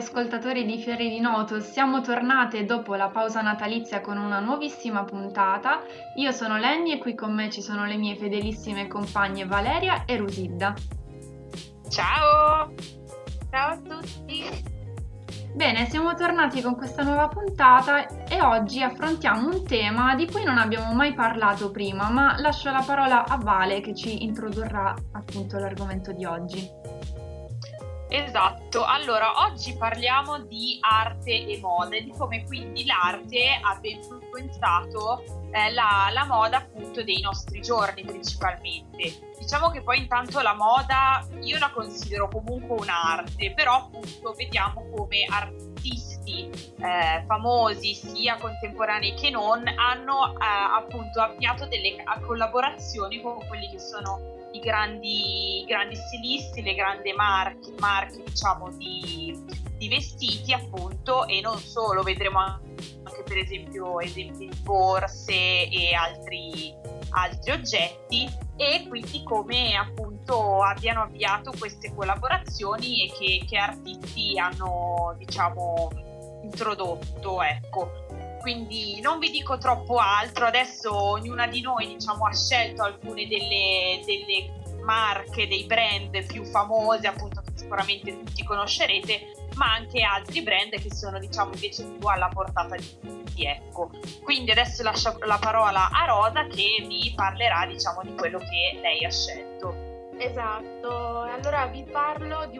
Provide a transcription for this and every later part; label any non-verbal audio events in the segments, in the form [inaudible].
ascoltatori di Fiori di Noto, siamo tornate dopo la pausa natalizia con una nuovissima puntata. Io sono Lenny e qui con me ci sono le mie fedelissime compagne Valeria e Rusilda. Ciao! Ciao a tutti! Bene, siamo tornati con questa nuova puntata e oggi affrontiamo un tema di cui non abbiamo mai parlato prima, ma lascio la parola a Vale che ci introdurrà appunto l'argomento di oggi. Esatto, allora oggi parliamo di arte e moda e di come quindi l'arte abbia influenzato eh, la, la, moda appunto dei nostri giorni principalmente. Diciamo che poi intanto la moda io la considero comunque un'arte, però appunto vediamo come artisti eh, famosi sia contemporanei che non hanno eh, appunto avviato delle collaborazioni con quelli che sono i grandi, i grandi stilisti, le grandi marche, marche diciamo, di, di, vestiti appunto e non solo, vedremo anche per esempio esempi di borse e altri, altri oggetti e quindi come appunto abbiano avviato queste collaborazioni e che, che artisti hanno diciamo introdotto ecco quindi non vi dico troppo altro, adesso ognuna di noi diciamo, ha scelto alcune delle, delle marche, dei brand più famose, appunto che sicuramente tutti conoscerete, ma anche altri brand che sono diciamo invece più alla portata di tutti. Ecco. Quindi adesso lascio la parola a Rosa che vi parlerà diciamo di quello che lei ha scelto. Esatto, allora vi parlo di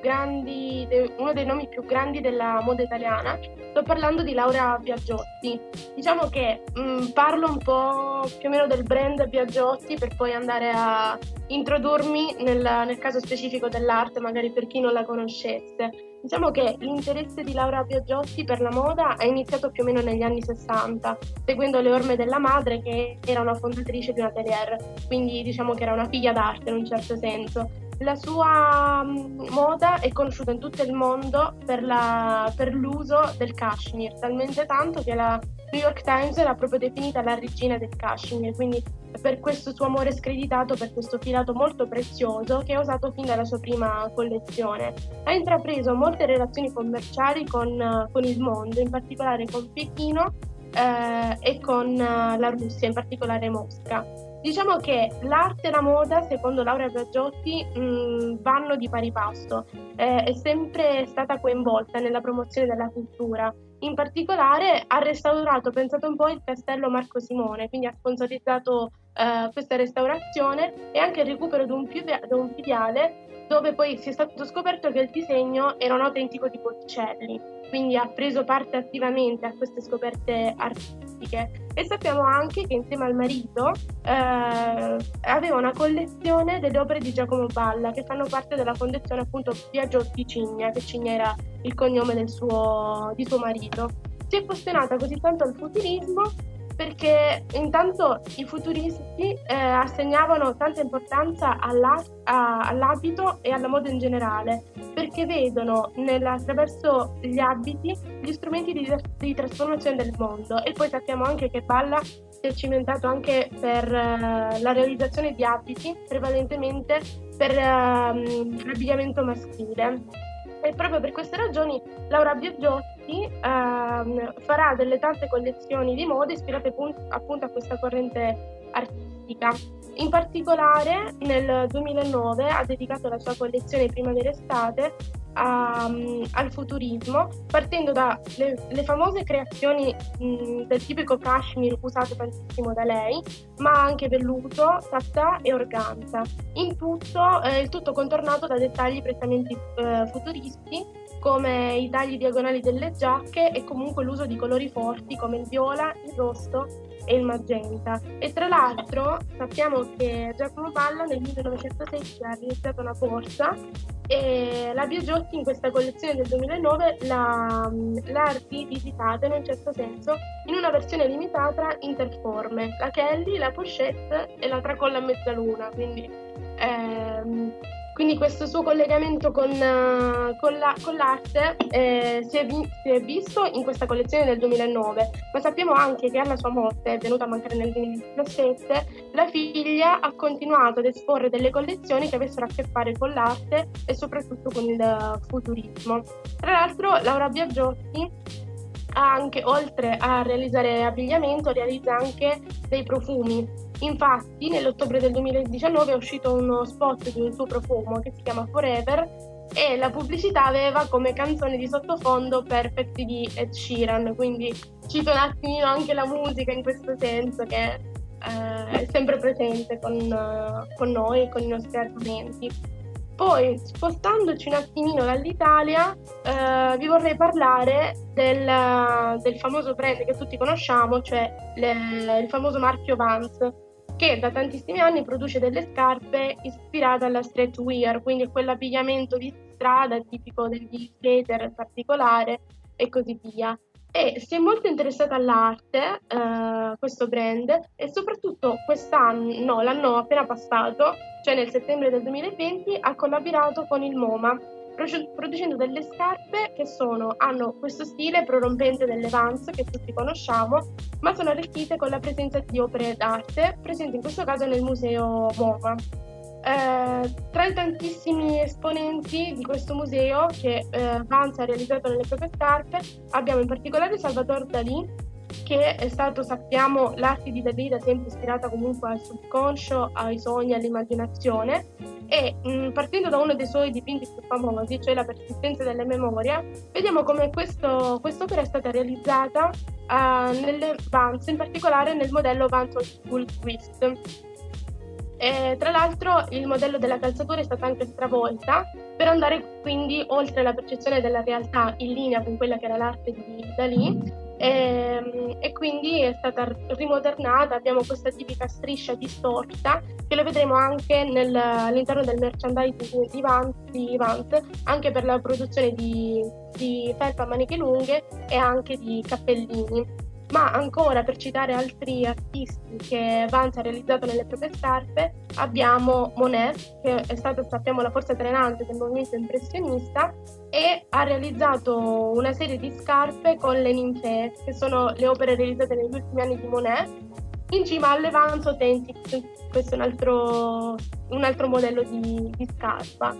grandi, de, uno dei nomi più grandi della moda italiana. Sto parlando di Laura Biagiotti. Diciamo che mh, mm, parlo un po' più o meno del brand Biagiotti per poi andare a introdurmi nel, nel caso specifico dell'arte, magari per chi non la conoscesse. Diciamo che l'interesse di Laura Biagiotti per la moda è iniziato più o meno negli anni 60, seguendo le orme della madre che era una fondatrice di un atelier, quindi diciamo che era una figlia d'arte in un certo senso. La sua mm, moda è conosciuta in tutto il mondo per, la, per l'uso del cashmere, talmente tanto che la New York Times l'ha proprio definita la regina del cashmere, quindi per questo suo amore screditato per questo filato molto prezioso che ha usato fin dalla sua prima collezione. Ha intrapreso molte relazioni commerciali con, con il mondo, in particolare con Pechino eh, e con uh, la Russia, in particolare Mosca. Diciamo che l'arte e la moda, secondo Laura Biagiotti, mh, mm, vanno di pari passo. Eh, è sempre stata coinvolta nella promozione della cultura. In particolare ha restaurato, pensate un po', il castello Marco Simone, quindi ha sponsorizzato eh, questa restaurazione e anche il recupero di un, di un filiale dove poi si è stato scoperto che il disegno era un autentico di Botticelli, quindi ha preso parte attivamente a queste scoperte artistiche e sappiamo anche che insieme al marito eh, aveva una collezione delle opere di Giacomo Balla che fanno parte della fondazione appunto Biagiotti Cigna, che Cigna era il cognome suo, di suo marito. Si è appassionata così tanto al futurismo perché intanto i futuristi eh, assegnavano tanta importanza alla, a, all'abito e alla moda in generale, perché vedono nella, attraverso gli abiti gli strumenti di, di, trasformazione del mondo e poi sappiamo anche che Balla si è cimentato anche per uh, la realizzazione di abiti, prevalentemente per uh, l'abbigliamento maschile. E proprio per queste ragioni Laura Biagiotti ehm, farà delle tante collezioni di mode ispirate appunto a questa corrente artistica. In particolare nel 2009 ha dedicato la sua collezione primavera-estate a, al futurismo, partendo dalle famose creazioni mh, del tipico cashmere usato tantissimo da lei, ma anche velluto, tattà e organza. In tutto, eh, il tutto contornato da dettagli prettamente eh, futuristi come i tagli diagonali delle giacche e comunque l'uso di colori forti come il viola, il rosso e il magenta. E tra l'altro sappiamo che Giacomo Palla nel 1916 ha realizzato una borsa e la Biagiotti in questa collezione del 2009 l'ha, l'ha rivisitata in un certo senso in una versione limitata interforme, la Kelly, la pochette e la tracolla a mezzaluna, quindi ehm, quindi questo suo collegamento con, uh, con, la, con l'arte eh, si, è si, è visto in questa collezione del 2009, ma sappiamo anche che alla sua morte, venuta a mancare nel 2017, la figlia ha continuato ad esporre delle collezioni che avessero a che fare con l'arte e soprattutto con il futurismo. Tra l'altro Laura Biagiotti anche, oltre a realizzare abbigliamento, realizza anche dei profumi Infatti, nell'ottobre del 2019 è uscito uno spot di un suo profumo che si chiama Forever e la pubblicità aveva come canzone di sottofondo Perfect di Ed Sheeran, quindi cito un attimino anche la musica in questo senso che eh, è sempre presente con, uh, con noi con i nostri argomenti. Poi, spostandoci un attimino dall'Italia, eh, vi vorrei parlare del, del, famoso brand che tutti conosciamo, cioè le, il famoso marchio Vans che da tantissimi anni produce delle scarpe ispirate alla streetwear, quindi quell'abbigliamento di strada tipico degli skater in particolare e così via. E si è molto interessata all'arte, eh, questo brand, e soprattutto quest'anno, no, l'anno appena passato, cioè nel settembre del 2020, ha collaborato con il MoMA, producendo delle scarpe che sono, hanno questo stile prorompente delle Vans che tutti conosciamo, ma sono arricchite con la presenza di opere d'arte presenti in questo caso nel museo MoMA. Eh, tra i tantissimi esponenti di questo museo che eh, Vans ha realizzato nelle proprie scarpe abbiamo in particolare Salvatore Dalì che è stato, sappiamo, l'arte di Dalì da sempre ispirata comunque al subconscio, ai sogni, all'immaginazione e mh, mm, partendo da uno dei suoi dipinti più famosi, cioè la persistenza delle memorie, vediamo come questo, quest'opera è stata realizzata uh, nelle Vans, in particolare nel modello Old School Twist. E, tra l'altro il modello della calzatura è stata anche stravolta per andare quindi oltre la percezione della realtà in linea con quella che era l'arte di Dalì e, ehm, e, quindi è stata rimodernata, abbiamo questa tipica striscia distorta che lo vedremo anche nel, all'interno del merchandising di Vans, di Vans, anche per la produzione di, di felpa a maniche lunghe e anche di cappellini ma ancora per citare altri artisti che Vance ha realizzato nelle proprie scarpe abbiamo Monet che è stato sappiamo la forza trainante del movimento impressionista e ha realizzato una serie di scarpe con le ninfee che sono le opere realizzate negli ultimi anni di Monet in cima alle Vance Authentic questo è un altro, un altro modello di, di scarpa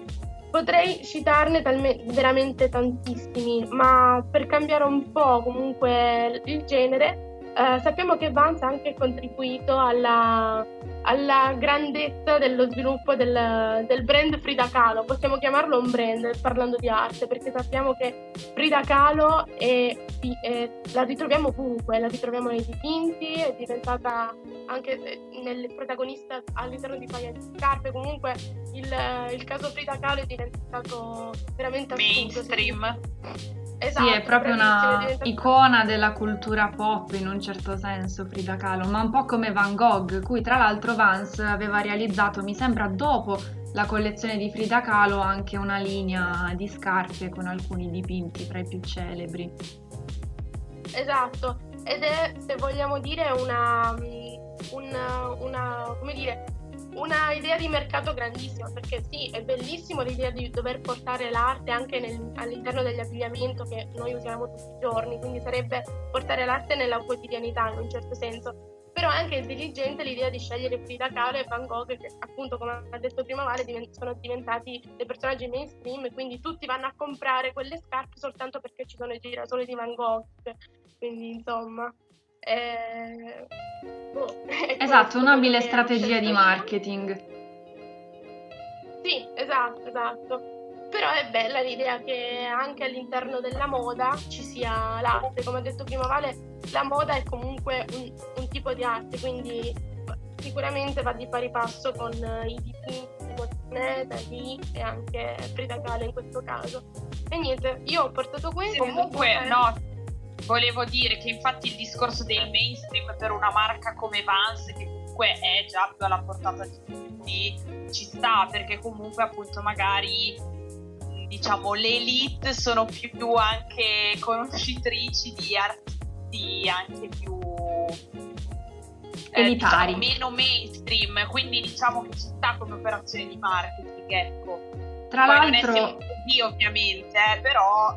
Potrei citarne talme- veramente tantissimi, ma per cambiare un po' comunque il genere, eh, sappiamo che Vance ha anche contribuito alla, alla grandezza dello sviluppo del, del, brand Frida Kahlo. Possiamo chiamarlo un brand parlando di arte, perché sappiamo che Frida Kahlo è, è, la ritroviamo ovunque, la ritroviamo nei dipinti, è diventata anche eh, nel protagonista all'interno di paia di scarpe. Comunque il, il caso Frida Kahlo è diventato veramente assurdo. Mainstream. Esatto, sì, è proprio una icona della cultura pop in un certo senso Frida Kahlo, ma un po' come Van Gogh, cui tra l'altro Vance aveva realizzato, mi sembra dopo la collezione di Frida Kahlo, anche una linea di scarpe con alcuni dipinti tra i più celebri. Esatto, ed è, se vogliamo dire, una, una, una come dire, una idea di mercato grandissima perché sì, è bellissimo l'idea di dover portare l'arte anche nel, all'interno dell'abbigliamento che noi usiamo tutti i giorni, quindi sarebbe portare l'arte nella quotidianità in un certo senso. Però è anche intelligente l'idea di scegliere Frida Kahlo e Van Gogh che appunto come ha detto prima Vale sono diventati dei personaggi mainstream quindi tutti vanno a comprare quelle scarpe soltanto perché ci sono i girasoli di Van Gogh. Quindi insomma eh, boh, [laughs] esatto, un'abile strategia di marketing. Sì, esatto, esatto. Però è bella l'idea che anche all'interno della moda ci sia l'arte. Come ha detto prima Vale, la moda è comunque un, un tipo di arte, quindi sicuramente va di pari passo con i dipinti di Moneta, lì e anche Frida Kahlo in questo caso. E niente, io ho portato questo. Comunque, no, volevo dire che infatti il discorso del mainstream per una marca come Vans, che comunque è già più alla portata di tutti, ci sta perché comunque appunto magari diciamo le elite sono più anche conoscitrici di artisti anche più eh, diciamo, meno mainstream, quindi diciamo che ci sta come operazione di marketing, ecco. Tra Poi l'altro... non è così ovviamente, eh, però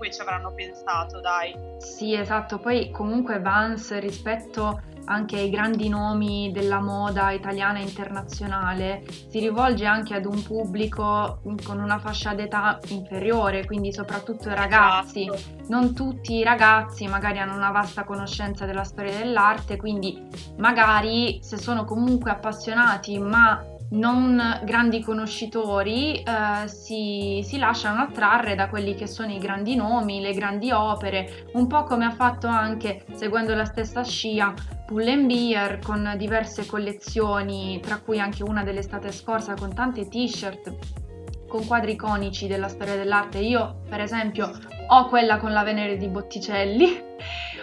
comunque ci avranno pensato, dai. Sì, esatto, poi comunque Vans rispetto anche ai grandi nomi della moda italiana e internazionale si rivolge anche ad un pubblico con una fascia d'età inferiore, quindi soprattutto i ragazzi. Esatto. Non tutti i ragazzi magari hanno una vasta conoscenza della storia dell'arte, quindi magari se sono comunque appassionati ma non grandi conoscitori eh, si, si, lasciano attrarre da quelli che sono i grandi nomi, le grandi opere, un po' come ha fatto anche, seguendo la stessa scia, Pull&Bear con diverse collezioni, tra cui anche una dell'estate scorsa con tante t-shirt con quadri iconici della storia dell'arte. Io, per esempio, ho quella con la Venere di Botticelli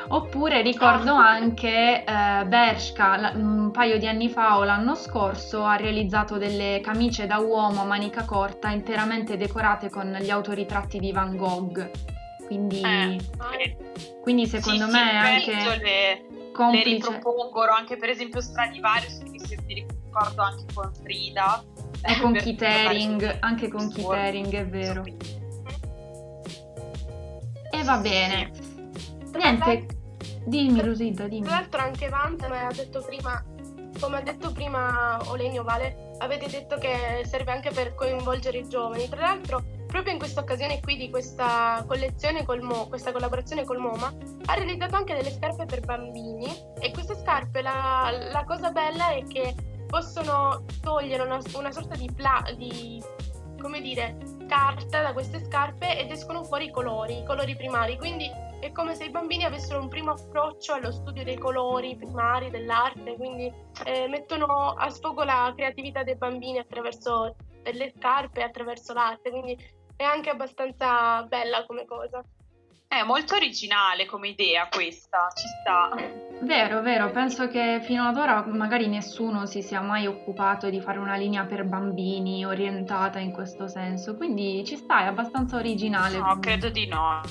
Oppure ricordo ah. anche eh, Bershka un paio di anni fa o l'anno scorso ha realizzato delle camicie da uomo a manica corta interamente decorate con gli autoritratti di Van Gogh. Quindi, eh, quindi secondo sì, me sì, anche le, complice... le ripropongono anche per esempio Stradivarius, che se mi ricordo anche con Frida. E [laughs] con Keith Haring, anche con Keith Haring, è vero. E va bene. Niente, Dimmi Rosita, dimmi. Tra l'altro anche Vant mi ha detto prima, come ha detto prima Olenio Vale, avete detto che serve anche per coinvolgere i giovani. Tra l'altro proprio in questa occasione qui di questa collezione col Mo, questa collaborazione col MoMA, ha realizzato anche delle scarpe per bambini e queste scarpe la, la cosa bella è che possono togliere una, una sorta di, pla, di come dire, carta da queste scarpe ed escono fuori i colori, i colori primari, quindi è come se i bambini avessero un primo approccio allo studio dei colori primari dell'arte, quindi eh, mettono a sfogo la creatività dei bambini attraverso delle scarpe, attraverso l'arte, quindi è anche abbastanza bella come cosa. È molto originale come idea questa, ci sta. Vero, vero, penso che fino ad ora magari nessuno si sia mai occupato di fare una linea per bambini orientata in questo senso, quindi ci sta, è abbastanza originale. No, credo di no.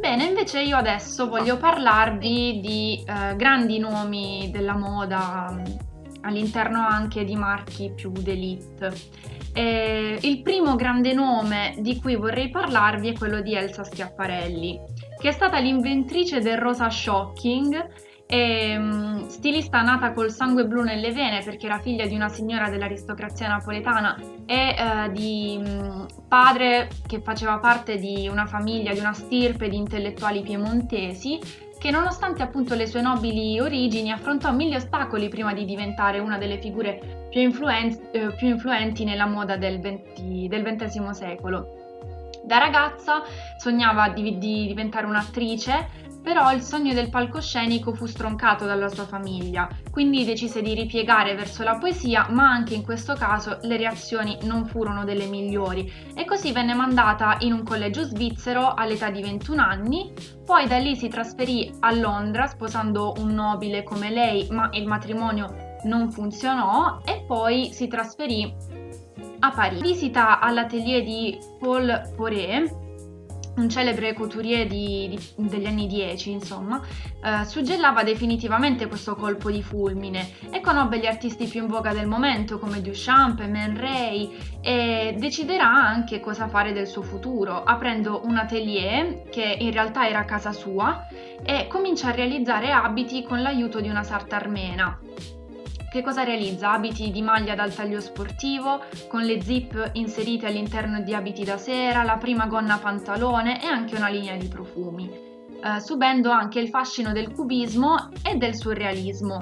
Bene, invece io adesso voglio parlarvi di eh, grandi nomi della moda mm, all'interno anche di marchi più d'elite. Eh, il primo grande nome di cui vorrei parlarvi è quello di Elsa Schiaparelli, che è stata l'inventrice del rosa shocking e, um, stilista nata col sangue blu nelle vene perché era figlia di una signora dell'aristocrazia napoletana e uh, di um, padre che faceva parte di una famiglia, di una stirpe di intellettuali piemontesi che nonostante appunto le sue nobili origini affrontò mille ostacoli prima di diventare una delle figure più, influen- eh, più influenti nella moda del, 20, del XX secolo. Da ragazza sognava di, di diventare un'attrice però il sogno del palcoscenico fu stroncato dalla sua famiglia, quindi decise di ripiegare verso la poesia, ma anche in questo caso le reazioni non furono delle migliori e così venne mandata in un collegio svizzero all'età di 21 anni, poi da lì si trasferì a Londra sposando un nobile come lei, ma il matrimonio non funzionò e poi si trasferì a Parigi. Visita all'atelier di Paul Poré un celebre couturier di, di, degli anni 10, insomma, eh, suggellava definitivamente questo colpo di fulmine e conobbe gli artisti più in voga del momento come Duchamp e Man Ray e deciderà anche cosa fare del suo futuro, aprendo un atelier che in realtà era casa sua e comincia a realizzare abiti con l'aiuto di una sarta armena. Che cosa realizza? Abiti di maglia dal taglio sportivo, con le zip inserite all'interno di abiti da sera, la prima gonna pantalone e anche una linea di profumi, eh, subendo anche il fascino del cubismo e del surrealismo.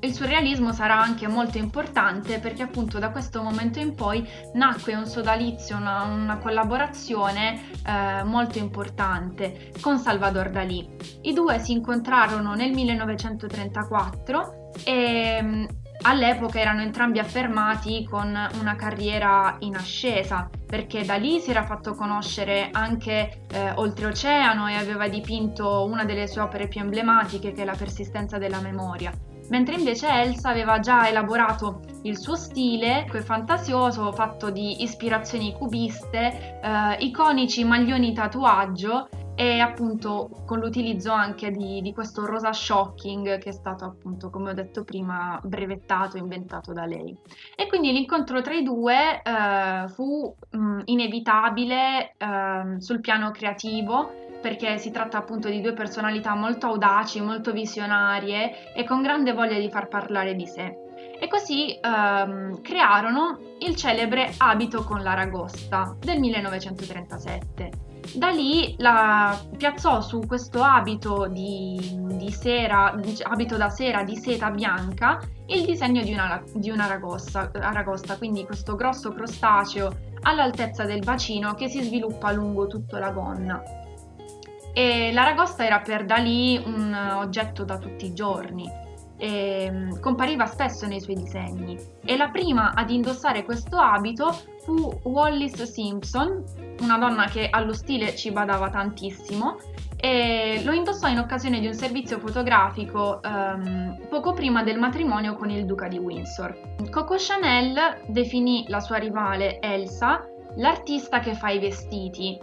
Il surrealismo sarà anche molto importante perché appunto da questo momento in poi nacque un sodalizio, una, una collaborazione eh, molto importante con Salvador Dalì. I due si incontrarono nel 1934 e mm, all'epoca erano entrambi affermati con una carriera in ascesa perché da lì si era fatto conoscere anche eh, oltreoceano e aveva dipinto una delle sue opere più emblematiche che è la persistenza della memoria. Mentre invece Elsa aveva già elaborato il suo stile, fantasioso, fatto di ispirazioni cubiste, eh, iconici maglioni tatuaggio e appunto con l'utilizzo anche di, di, questo rosa shocking che è stato appunto come ho detto prima brevettato, inventato da lei. E quindi l'incontro tra i due eh, fu mh, inevitabile eh, sul piano creativo perché si tratta appunto di due personalità molto audaci, molto visionarie e con grande voglia di far parlare di sé. E così ehm, crearono il celebre abito con l'aragosta del 1937 da lì la piazzò su questo abito di, di sera, abito da sera di seta bianca, il disegno di una, di una aragosta, aragosta, quindi questo grosso crostaceo all'altezza del bacino che si sviluppa lungo tutta la gonna. E l'aragosta era per Dalì un oggetto da tutti i giorni e ehm, compariva spesso nei suoi disegni e la prima ad indossare questo abito fu Wallis Simpson, una donna che allo stile ci badava tantissimo e lo indossò in occasione di un servizio fotografico um, poco prima del matrimonio con il duca di Windsor. Coco Chanel definì la sua rivale Elsa l'artista che fa i vestiti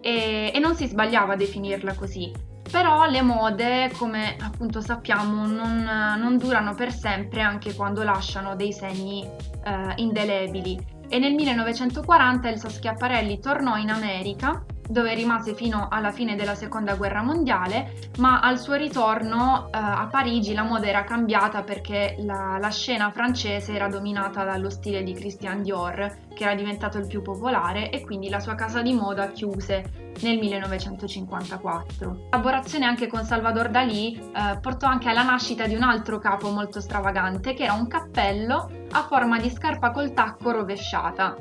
e, e non si sbagliava a definirla così, però le mode, come appunto sappiamo, non, non durano per sempre anche quando lasciano dei segni eh, indelebili. E nel 1940 Elsa Schiaparelli tornò in America dove rimase fino alla fine della seconda guerra mondiale, ma al suo ritorno eh, a Parigi la moda era cambiata perché la, la, scena francese era dominata dallo stile di Christian Dior, che era diventato il più popolare, e quindi la sua casa di moda chiuse nel 1954. La collaborazione anche con Salvador Dalì eh, portò anche alla nascita di un altro capo molto stravagante, che era un cappello a forma di scarpa col tacco rovesciata.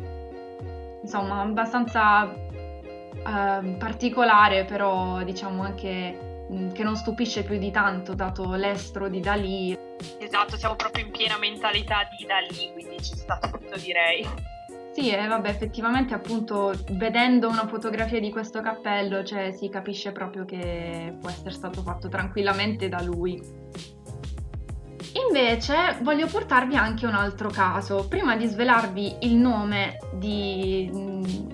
Insomma, abbastanza eh, particolare, però diciamo anche mh, mm, che non stupisce più di tanto, dato l'estro di Dalì. Esatto, siamo proprio in piena mentalità di Dalì, quindi ci sta tutto direi. Sì, e vabbè, effettivamente appunto vedendo una fotografia di questo cappello, cioè si capisce proprio che può essere stato fatto tranquillamente da lui. Invece voglio portarvi anche un altro caso. Prima di svelarvi il nome di,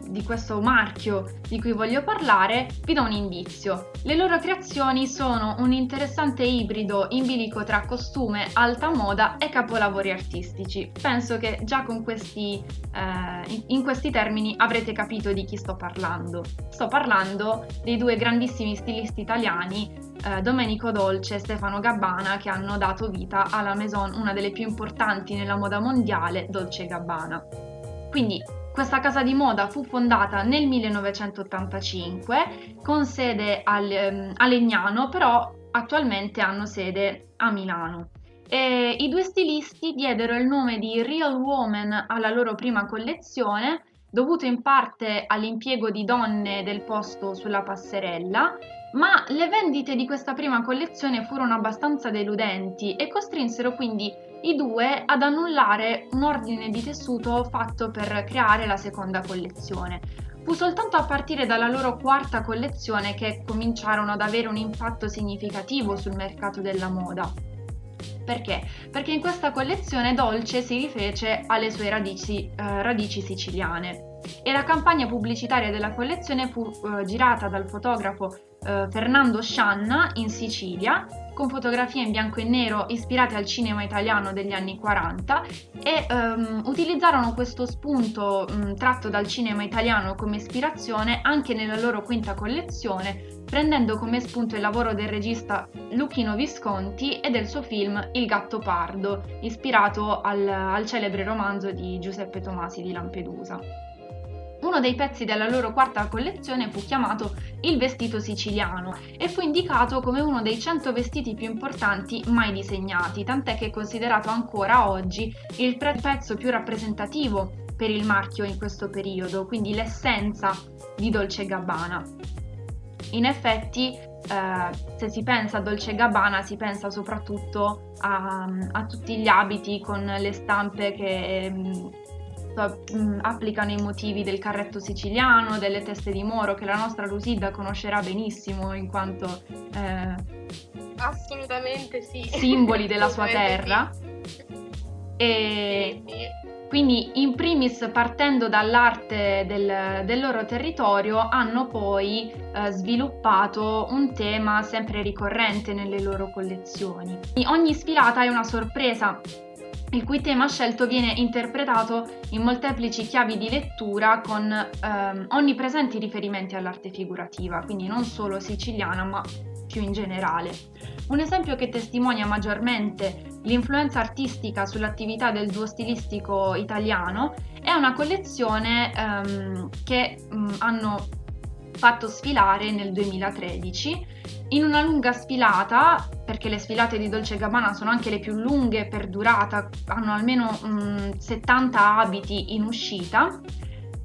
di, questo marchio di cui voglio parlare, vi do un indizio. Le loro creazioni sono un interessante ibrido in bilico tra costume, alta moda e capolavori artistici. Penso che già con questi, eh, in questi termini avrete capito di chi sto parlando. Sto parlando dei due grandissimi stilisti italiani eh, Domenico Dolce e Stefano Gabbana che hanno dato vita alla Maison, una delle più importanti nella moda mondiale, Dolce Gabbana. Quindi questa casa di moda fu fondata nel 1985 con sede al, ehm, a Legnano, però attualmente hanno sede a Milano. E I due stilisti diedero il nome di Real Woman alla loro prima collezione, dovuto in parte all'impiego di donne del posto sulla passerella ma le vendite di questa prima collezione furono abbastanza deludenti e costrinsero quindi i due ad annullare un ordine di tessuto fatto per creare la seconda collezione. Fu soltanto a partire dalla loro quarta collezione che cominciarono ad avere un impatto significativo sul mercato della moda. Perché? Perché in questa collezione Dolce si rifece alle sue radici, eh, radici siciliane e la campagna pubblicitaria della collezione fu eh, girata dal fotografo eh, Fernando Scianna in Sicilia con fotografie in bianco e nero ispirate al cinema italiano degli anni 40 e um, utilizzarono questo spunto um, tratto dal cinema italiano come ispirazione anche nella loro quinta collezione, prendendo come spunto il lavoro del regista Luchino Visconti e del suo film Il gatto pardo, ispirato al, al celebre romanzo di Giuseppe Tomasi di Lampedusa. Uno dei pezzi della loro quarta collezione fu chiamato il vestito siciliano e fu indicato come uno dei 100 vestiti più importanti mai disegnati, tant'è che è considerato ancora oggi il pezzo più rappresentativo per il marchio in questo periodo, quindi l'essenza di Dolce Gabbana. In effetti, eh, se si pensa a Dolce Gabbana, si pensa soprattutto a, a tutti gli abiti con le stampe che mm, mh, applicano i motivi del carretto siciliano, delle teste di moro, che la nostra Lusilda conoscerà benissimo in quanto eh, assolutamente sì. simboli della sua terra. Sì. E... Sì, sì. Quindi in primis partendo dall'arte del, del loro territorio hanno poi eh, sviluppato un tema sempre ricorrente nelle loro collezioni. Ogni sfilata è una sorpresa il cui tema scelto viene interpretato in molteplici chiavi di lettura con ehm, onnipresenti riferimenti all'arte figurativa, quindi non solo siciliana ma più in generale. Un esempio che testimonia maggiormente l'influenza artistica sull'attività del duo stilistico italiano è una collezione ehm, che mh, mm, hanno fatto sfilare nel 2013 in una lunga sfilata, perché le sfilate di Dolce Gabbana sono anche le più lunghe per durata, hanno almeno mh, mm, 70 abiti in uscita,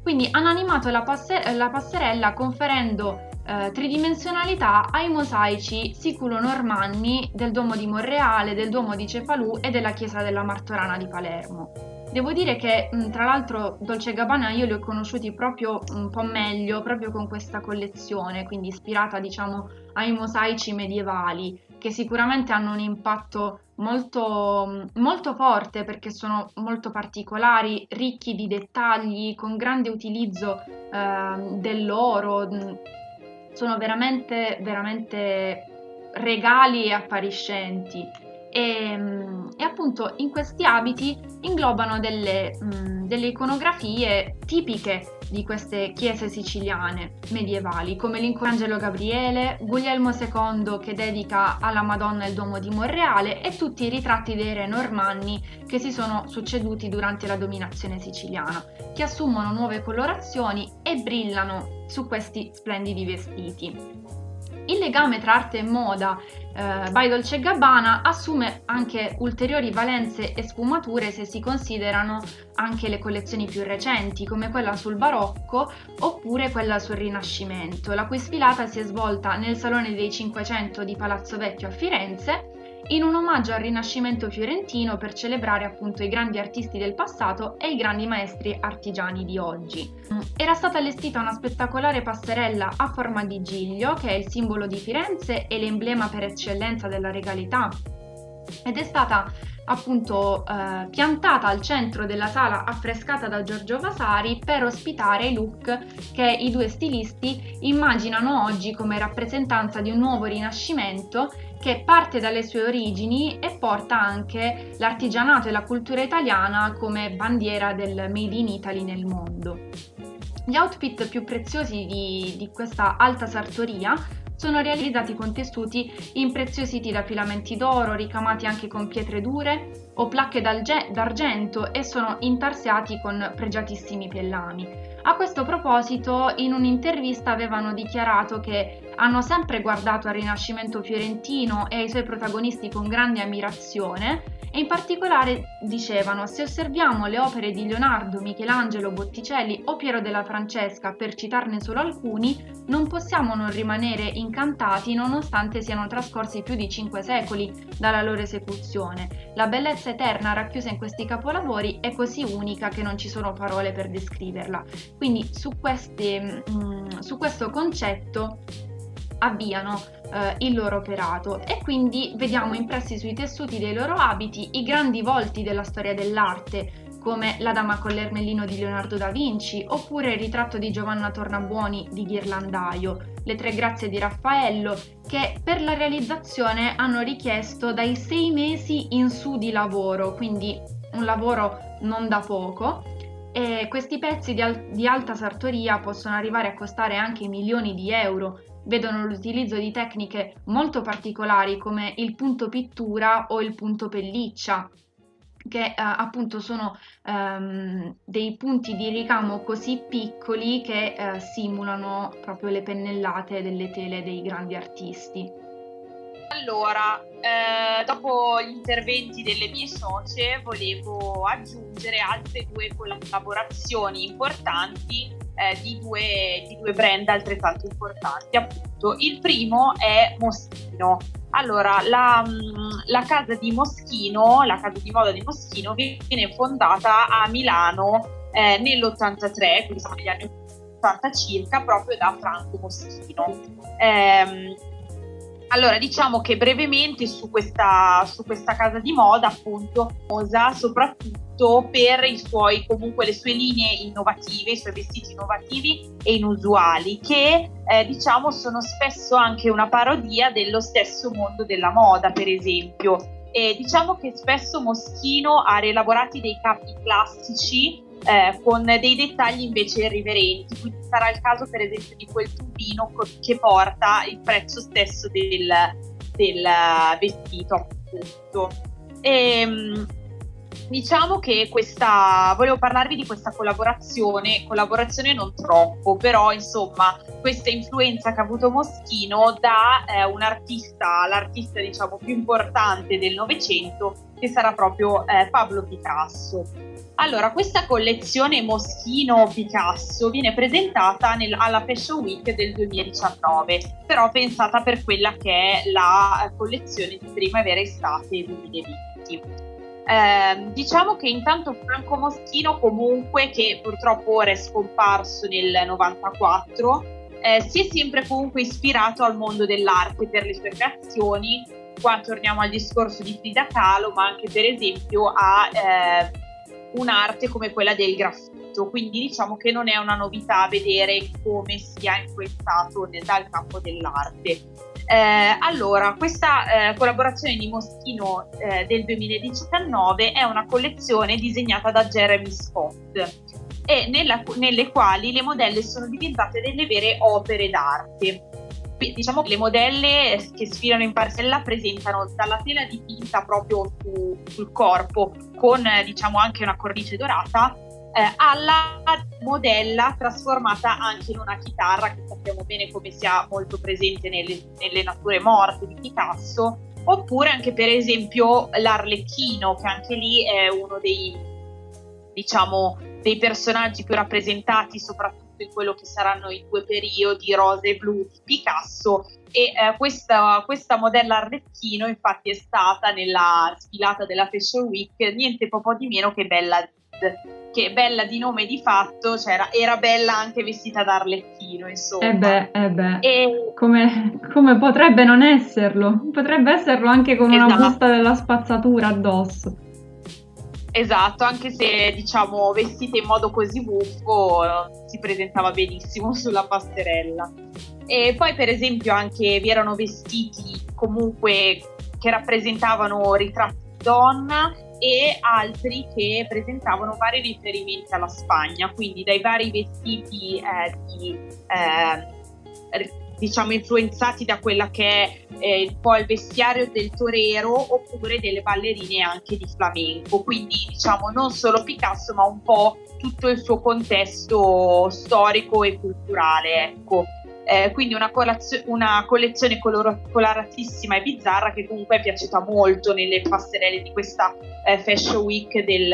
quindi hanno animato la, passe- la passerella conferendo eh, tridimensionalità ai mosaici siculo-normanni del Duomo di Monreale, del Duomo di Cefalù e della chiesa della Martorana di Palermo. Devo dire che tra l'altro Dolce Gabbana io li ho conosciuti proprio un po' meglio, proprio con questa collezione, quindi ispirata diciamo ai mosaici medievali, che sicuramente hanno un impatto molto, molto forte perché sono molto particolari, ricchi di dettagli, con grande utilizzo eh, dell'oro, sono veramente, veramente regali e appariscenti. E, mm, e, appunto in questi abiti inglobano delle, mm, delle, iconografie tipiche di queste chiese siciliane medievali, come l'Incorangelo Gabriele, Guglielmo II che dedica alla Madonna il Duomo di Monreale e tutti i ritratti dei re normanni che si sono succeduti durante la dominazione siciliana, che assumono nuove colorazioni e brillano su questi splendidi vestiti. Il legame tra arte e moda eh, by Dolce Gabbana assume anche ulteriori valenze e sfumature se si considerano anche le collezioni più recenti, come quella sul barocco oppure quella sul Rinascimento, la cui sfilata si è svolta nel Salone dei Cinquecento di Palazzo Vecchio a Firenze in un omaggio al Rinascimento fiorentino per celebrare appunto i grandi artisti del passato e i grandi maestri artigiani di oggi. Era stata allestita una spettacolare passerella a forma di giglio, che è il simbolo di Firenze e l'emblema per eccellenza della regalità, ed è stata appunto eh, piantata al centro della sala affrescata da Giorgio Vasari per ospitare i look che i due stilisti immaginano oggi come rappresentanza di un nuovo rinascimento che parte dalle sue origini e porta anche l'artigianato e la cultura italiana come bandiera del Made in Italy nel mondo. Gli outfit più preziosi di, di questa alta sartoria sono realizzati con tessuti impreziositi da filamenti d'oro, ricamati anche con pietre dure o placche d'argento e sono intarsiati con pregiatissimi pellami. A questo proposito, in un'intervista avevano dichiarato che hanno sempre guardato al Rinascimento fiorentino e ai suoi protagonisti con grande ammirazione e in particolare dicevano se osserviamo le opere di Leonardo, Michelangelo, Botticelli o Piero della Francesca, per citarne solo alcuni, non possiamo non rimanere incantati nonostante siano trascorsi più di cinque secoli dalla loro esecuzione. La bellezza eterna racchiusa in questi capolavori è così unica che non ci sono parole per descriverla. Quindi su, queste, mh, mm, su questo concetto avviano eh, il loro operato. E quindi vediamo impressi sui tessuti dei loro abiti i grandi volti della storia dell'arte come La Dama con l'Ermellino di Leonardo da Vinci oppure il ritratto di Giovanna Tornabuoni di Ghirlandaio, le tre grazie di Raffaello che per la realizzazione hanno richiesto dai sei mesi in su di lavoro, quindi un lavoro non da poco e questi pezzi di, al- di alta sartoria possono arrivare a costare anche milioni di euro, vedono l'utilizzo di tecniche molto particolari come il punto pittura o il punto pelliccia, che eh, appunto sono ehm, dei punti di ricamo così piccoli che eh, simulano proprio le pennellate delle tele dei grandi artisti. Allora, eh, dopo gli interventi delle mie socie, volevo aggiungere altre due collaborazioni importanti eh, di, due, di, due, brand altrettanto importanti. Appunto, il primo è Moschino. Allora, la, mm, la, casa di Moschino, la casa di moda di Moschino, viene fondata a Milano eh, nell'83, quindi siamo negli anni 80 circa, proprio da Franco Moschino. Eh, Allora, diciamo che brevemente su questa, su questa casa di moda, appunto, famosa soprattutto per suoi, le sue linee innovative, i suoi vestiti innovativi e inusuali, che eh, diciamo sono spesso anche una parodia dello stesso mondo della moda, per esempio. E diciamo che spesso Moschino ha rielaborati dei capi classici eh, con dei dettagli invece irriverenti, quindi sarà il caso per esempio di quel tubino che porta il prezzo stesso del, del vestito appunto. E, ehm, diciamo che questa volevo parlarvi di questa collaborazione, collaborazione non troppo, però insomma questa influenza che ha avuto Moschino da eh, un artista, l'artista diciamo più importante del Novecento che sarà proprio eh, Pablo Picasso. Allora, questa collezione Moschino-Picasso viene presentata nel, alla Fashion Week del 2019, però pensata per quella che è la collezione di primavera-estate 2020. Eh, diciamo che intanto Franco Moschino comunque, che purtroppo ora è scomparso nel 94, eh, si è sempre comunque ispirato al mondo dell'arte per le sue creazioni. Qua torniamo al discorso di Frida Kahlo, ma anche per esempio a eh, un'arte come quella del graffito, quindi diciamo che non è una novità vedere come sia influenzato dal campo dell'arte. Eh, allora, questa eh, collaborazione di Moschino eh, del 2019 è una collezione disegnata da Jeremy Scott e nella, nelle quali le modelle sono diventate delle vere opere d'arte. Diciamo che le modelle che sfilano in parcella presentano dalla tela dipinta proprio su, sul corpo con diciamo anche una cornice dorata eh, alla modella trasformata anche in una chitarra che sappiamo bene come sia molto presente nelle, nelle nature morte di Picasso oppure anche per esempio l'Arlecchino che anche lì è uno dei diciamo dei personaggi più rappresentati soprattutto in quello che saranno i due periodi rosa e blu di Picasso. E eh, questa, questa, modella Arlecchino infatti è stata nella sfilata della Fashion Week niente po' di meno che Bella che bella di nome di fatto, cioè era, era bella anche vestita da Arlecchino, insomma. Eh beh, eh beh. E... Come, come, potrebbe non esserlo? Potrebbe esserlo anche con esatto. una busta della spazzatura addosso. Esatto, anche se diciamo vestita in modo così buffo si presentava benissimo [laughs] sulla passerella. E poi per esempio anche vi erano vestiti comunque che rappresentavano ritratti di donna e altri che presentavano vari riferimenti alla Spagna, quindi dai vari vestiti eh, di eh, diciamo influenzati da quella che è eh, un po' il vestiario del torero oppure delle ballerine anche di flamenco, quindi diciamo non solo Picasso ma un po' tutto il suo contesto storico e culturale, ecco. Eh, quindi una, colazio- una collezione color- coloratissima e bizzarra che comunque è piaciuta molto nelle passerelle di questa eh, Fashion Week del,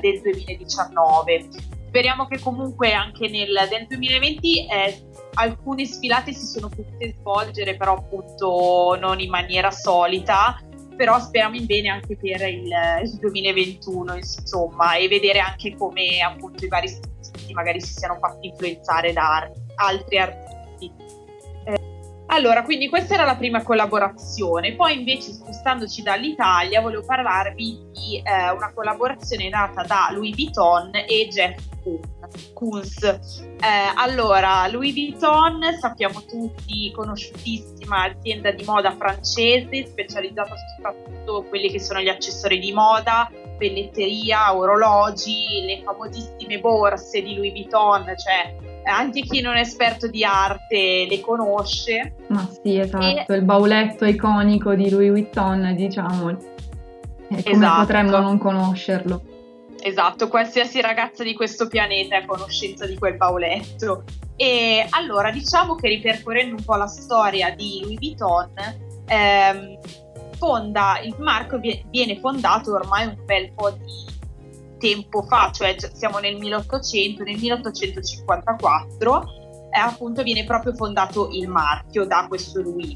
del, 2019. Speriamo che comunque anche nel, nel 2020 eh, alcune sfilate si sono potute svolgere, però appunto non in maniera solita. Però speriamo in bene anche per il, il 2021, insomma, e vedere anche come appunto i vari stilisti magari si siano fatti influenzare da altri artisti. Allora, quindi questa era la prima collaborazione. Poi invece spostandoci dall'Italia volevo parlarvi di eh, una collaborazione nata da Louis Vuitton e Jeff Koons. Eh, allora, Louis Vuitton, sappiamo tutti, conosciutissima azienda di moda francese, specializzata soprattutto in quelli che sono gli accessori di moda, pelletteria, orologi, le famosissime borse di Louis Vuitton, cioè anche chi non è esperto di arte le conosce. Ma sì, esatto, e... il bauletto iconico di Louis Vuitton, diciamo. E come esatto. potremmo non conoscerlo? Esatto, qualsiasi ragazza di questo pianeta è a conoscenza di quel bauletto. E allora, diciamo che ripercorrendo un po' la storia di Louis Vuitton, ehm, fonda, il marchio viene fondato ormai un bel po' di tempo fa, cioè siamo nel 1800, nel 1854, eh, appunto viene proprio fondato il marchio da questo Louis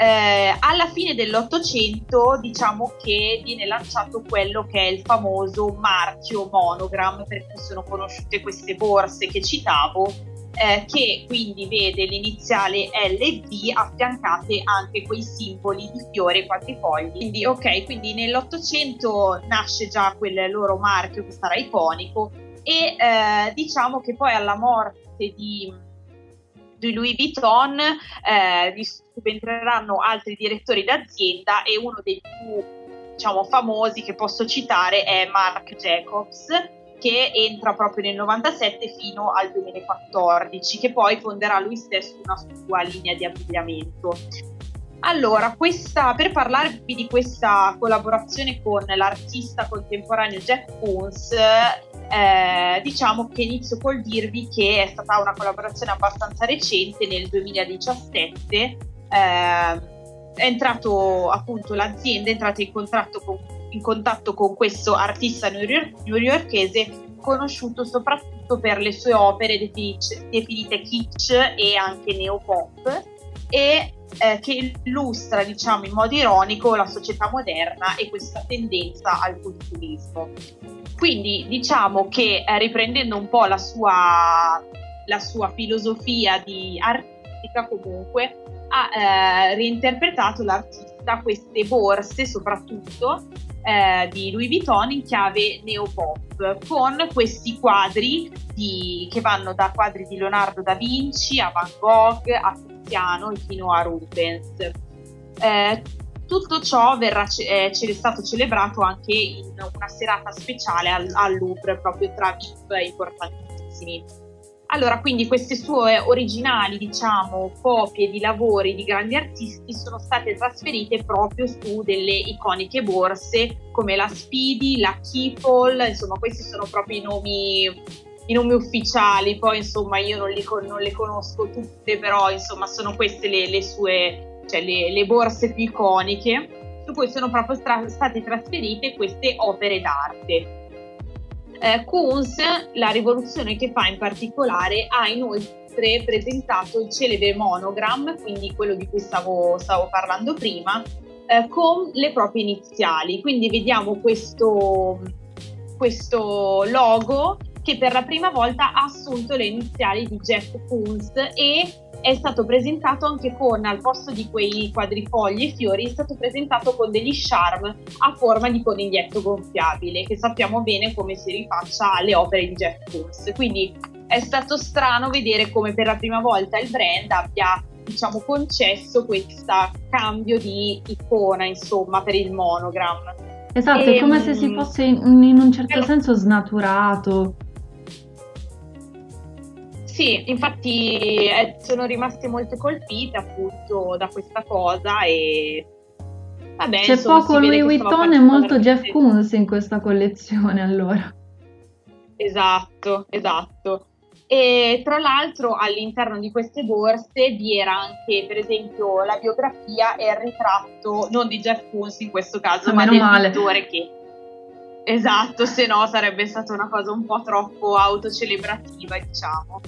eh, alla fine dell'Ottocento diciamo che viene lanciato quello che è il famoso marchio monogram per cui sono conosciute queste borse che citavo eh, che quindi vede l'iniziale LV affiancate anche quei simboli di fiori quadrifogli. Quindi ok, quindi nell'Ottocento nasce già quel loro marchio che sarà iconico e eh, diciamo che poi alla morte di, di Louis Vuitton eh, subentreranno altri direttori d'azienda e uno dei più diciamo, famosi che posso citare è Marc Jacobs che entra proprio nel 97 fino al 2014, che poi fonderà lui stesso una sua linea di abbigliamento. Allora, questa, per parlarvi di questa collaborazione con l'artista contemporaneo Jack Koons, eh, diciamo che inizio col dirvi che è stata una collaborazione abbastanza recente, nel 2017. Eh, è entrato appunto l'azienda, è entrata in, con, in contatto con questo artista newyorkese conosciuto soprattutto per le sue opere definite kitsch e anche neopop e eh, che illustra diciamo in modo ironico la società moderna e questa tendenza al culturismo. Quindi diciamo che eh, riprendendo un po' la sua, la sua filosofia di artistica comunque ha eh, reinterpretato l'artista queste borse soprattutto eh, di Louis Vuitton in chiave neopop con questi quadri di, che vanno da quadri di Leonardo da Vinci a Van Gogh a Tiziano e fino a Rubens. Eh, tutto ciò verrà, eh, stato celebrato anche in una serata speciale al, al Louvre proprio tra VIP importantissimi. Allora, quindi queste sue originali, diciamo, copie di lavori di grandi artisti sono state trasferite proprio su delle iconiche borse come la Speedy, la Keepall, insomma, questi sono proprio i nomi, i nomi ufficiali. Poi, insomma, io non, li, non, le conosco tutte, però, insomma, sono queste le, le sue, cioè le, le, borse più iconiche su cui sono proprio stra- state trasferite queste opere d'arte. Eh, Kunz, la rivoluzione che fa in particolare, ha inoltre presentato il celebre monogram, quindi quello di cui stavo, stavo parlando prima, eh, con le proprie iniziali. Quindi vediamo questo, questo logo che per la prima volta ha assunto le iniziali di Jeff Koons e è stato presentato anche con, al posto di quei quadrifogli e fiori, è stato presentato con degli charm a forma di coniglietto gonfiabile, che sappiamo bene come si rifaccia alle opere di Jeff Koons. Quindi è stato strano vedere come per la prima volta il brand abbia diciamo concesso questo cambio di icona insomma per il monogram esatto e, è come se si ehm, fosse in, in un certo senso snaturato sì, infatti eh, sono rimaste molto colpite appunto da questa cosa e vabbè, C'è insomma, poco Louis Vuitton e molto Jeff Koons in questa collezione allora. Esatto, esatto. E tra l'altro all'interno di queste borse vi era anche per esempio la biografia e il ritratto non di Jeff Koons in questo caso, ma, ma del male. pittore che Esatto, se no sarebbe stata una cosa un po' troppo autocelebrativa, diciamo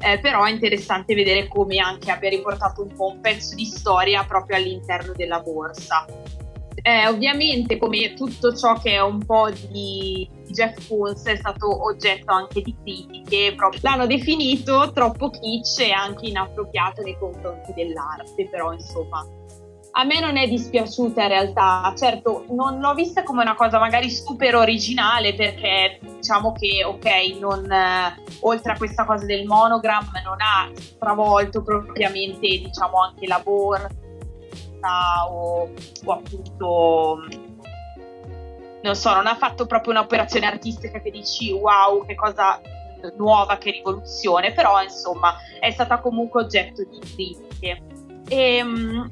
eh, però è interessante vedere come anche abbia riportato un po' un pezzo di storia proprio all'interno della borsa. Eh, ovviamente, come tutto ciò che è un po' di Jeff Koons è stato oggetto anche di critiche, proprio l'hanno definito troppo kitsch e anche inappropriato nei confronti dell'arte, però insomma a me non è dispiaciuta in realtà, certo non l'ho vista come una cosa magari super originale perché diciamo che ok, non, eh, oltre a questa cosa del monogram non ha stravolto propriamente diciamo anche la borsa o, o appunto non so, non ha fatto proprio un'operazione artistica che dici wow che cosa nuova, che rivoluzione, però insomma è stata comunque oggetto di critiche. E, ehm,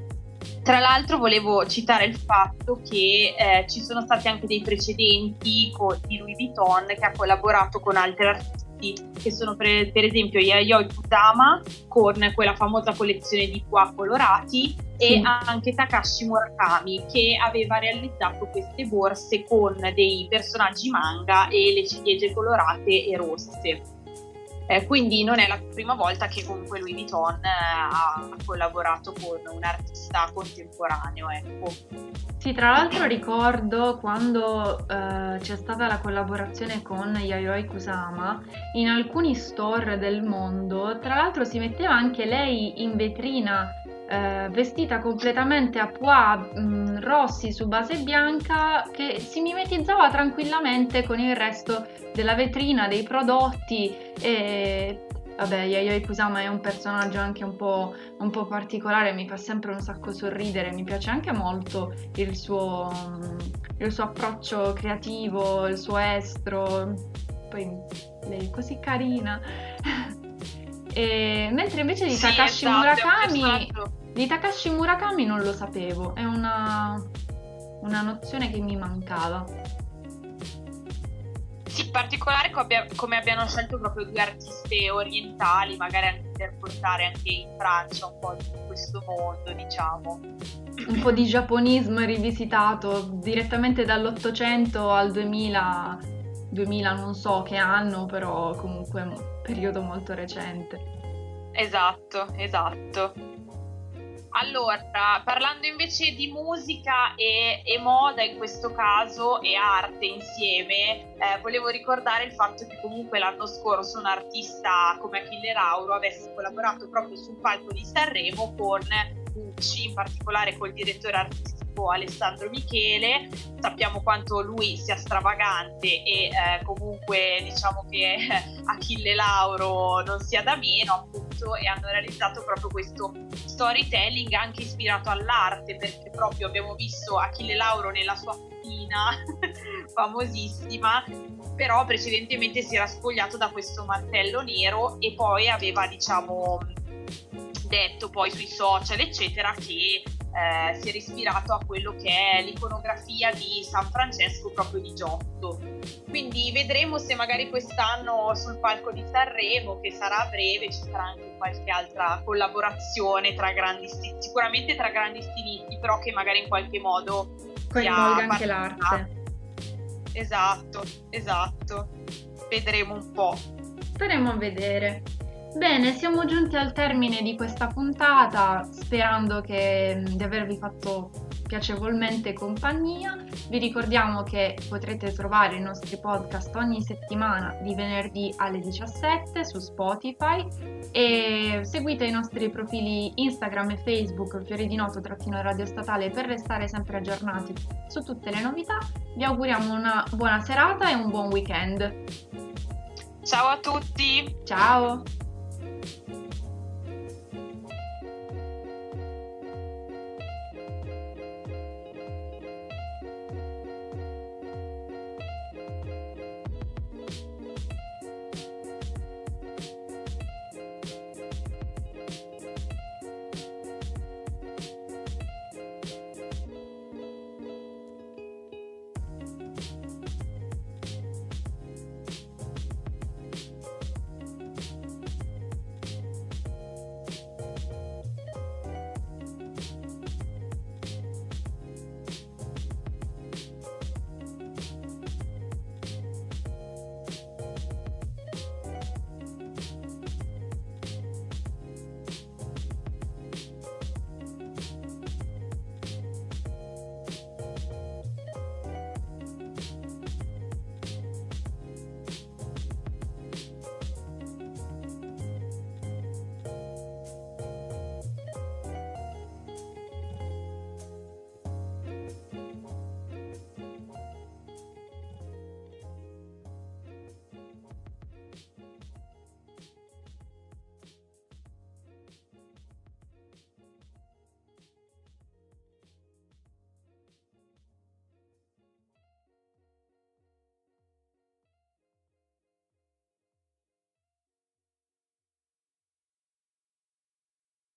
tra l'altro volevo citare il fatto che eh, ci sono stati anche dei precedenti con, di Louis Vuitton che ha collaborato con altri artisti che sono per, per esempio Yayoi Kusama con quella famosa collezione di qua colorati e anche Takashi Murakami che aveva realizzato queste borse con dei personaggi manga e le ciliegie colorate e rosse. Eh, quindi non è la prima volta che comunque Louis Vuitton eh, ha collaborato con un artista contemporaneo. Ecco. Sì, tra l'altro ricordo quando eh, c'è stata la collaborazione con Yayoi Kusama, in alcuni store del mondo, tra l'altro si metteva anche lei in vetrina eh, vestita completamente a pois mh, mm, rossi su base bianca che si mimetizzava tranquillamente con il resto della vetrina, dei prodotti e vabbè Yayoi Kusama è un personaggio anche un po', un po', particolare, mi fa sempre un sacco sorridere, mi piace anche molto il suo, mm, il suo approccio creativo, il suo estro, poi lei è così carina. [laughs] E, mentre invece di sì, Takashi esatto, Murakami di Takashi Murakami non lo sapevo, è una, una nozione che mi mancava. Sì, in particolare come abbiano scelto proprio due artiste orientali, magari anche per portare anche in Francia un po' di questo mondo, diciamo. Un po' di giapponismo rivisitato direttamente dall'Ottocento al 2000, 2000 non so che anno, però comunque un periodo molto recente. Esatto, esatto. Allora, parlando invece di musica e, e, moda in questo caso e arte insieme, eh, volevo ricordare il fatto che comunque l'anno scorso un artista come Achille Lauro avesse collaborato proprio sul palco di Sanremo con Gucci, in particolare col direttore artistico Alessandro Michele, sappiamo quanto lui sia stravagante e eh, comunque diciamo che Achille Lauro non sia da meno appunto e hanno realizzato proprio questo storytelling anche ispirato all'arte perché proprio abbiamo visto Achille Lauro nella sua fina [laughs] famosissima però precedentemente si era spogliato da questo mantello nero e poi aveva diciamo detto poi sui social eccetera che eh, si era ispirato a quello che è l'iconografia di San Francesco proprio di Giotto. Quindi vedremo se magari quest'anno sul palco di Sanremo, che sarà a breve, ci sarà anche qualche altra collaborazione tra grandi stilisti, sicuramente tra grandi stilisti, però che magari in qualche modo coinvolga anche l'arte. Esatto, esatto. Vedremo un po'. Staremo a vedere. Bene, siamo giunti al termine di questa puntata, sperando che, di avervi fatto piacevolmente compagnia. Vi ricordiamo che potrete trovare i nostri podcast ogni settimana di venerdì alle 17 su Spotify e seguite i nostri profili Instagram e Facebook Fiori di Noto trattino radio statale per restare sempre aggiornati su tutte le novità. Vi auguriamo una buona serata e un buon weekend. Ciao a tutti! Ciao! Thank you.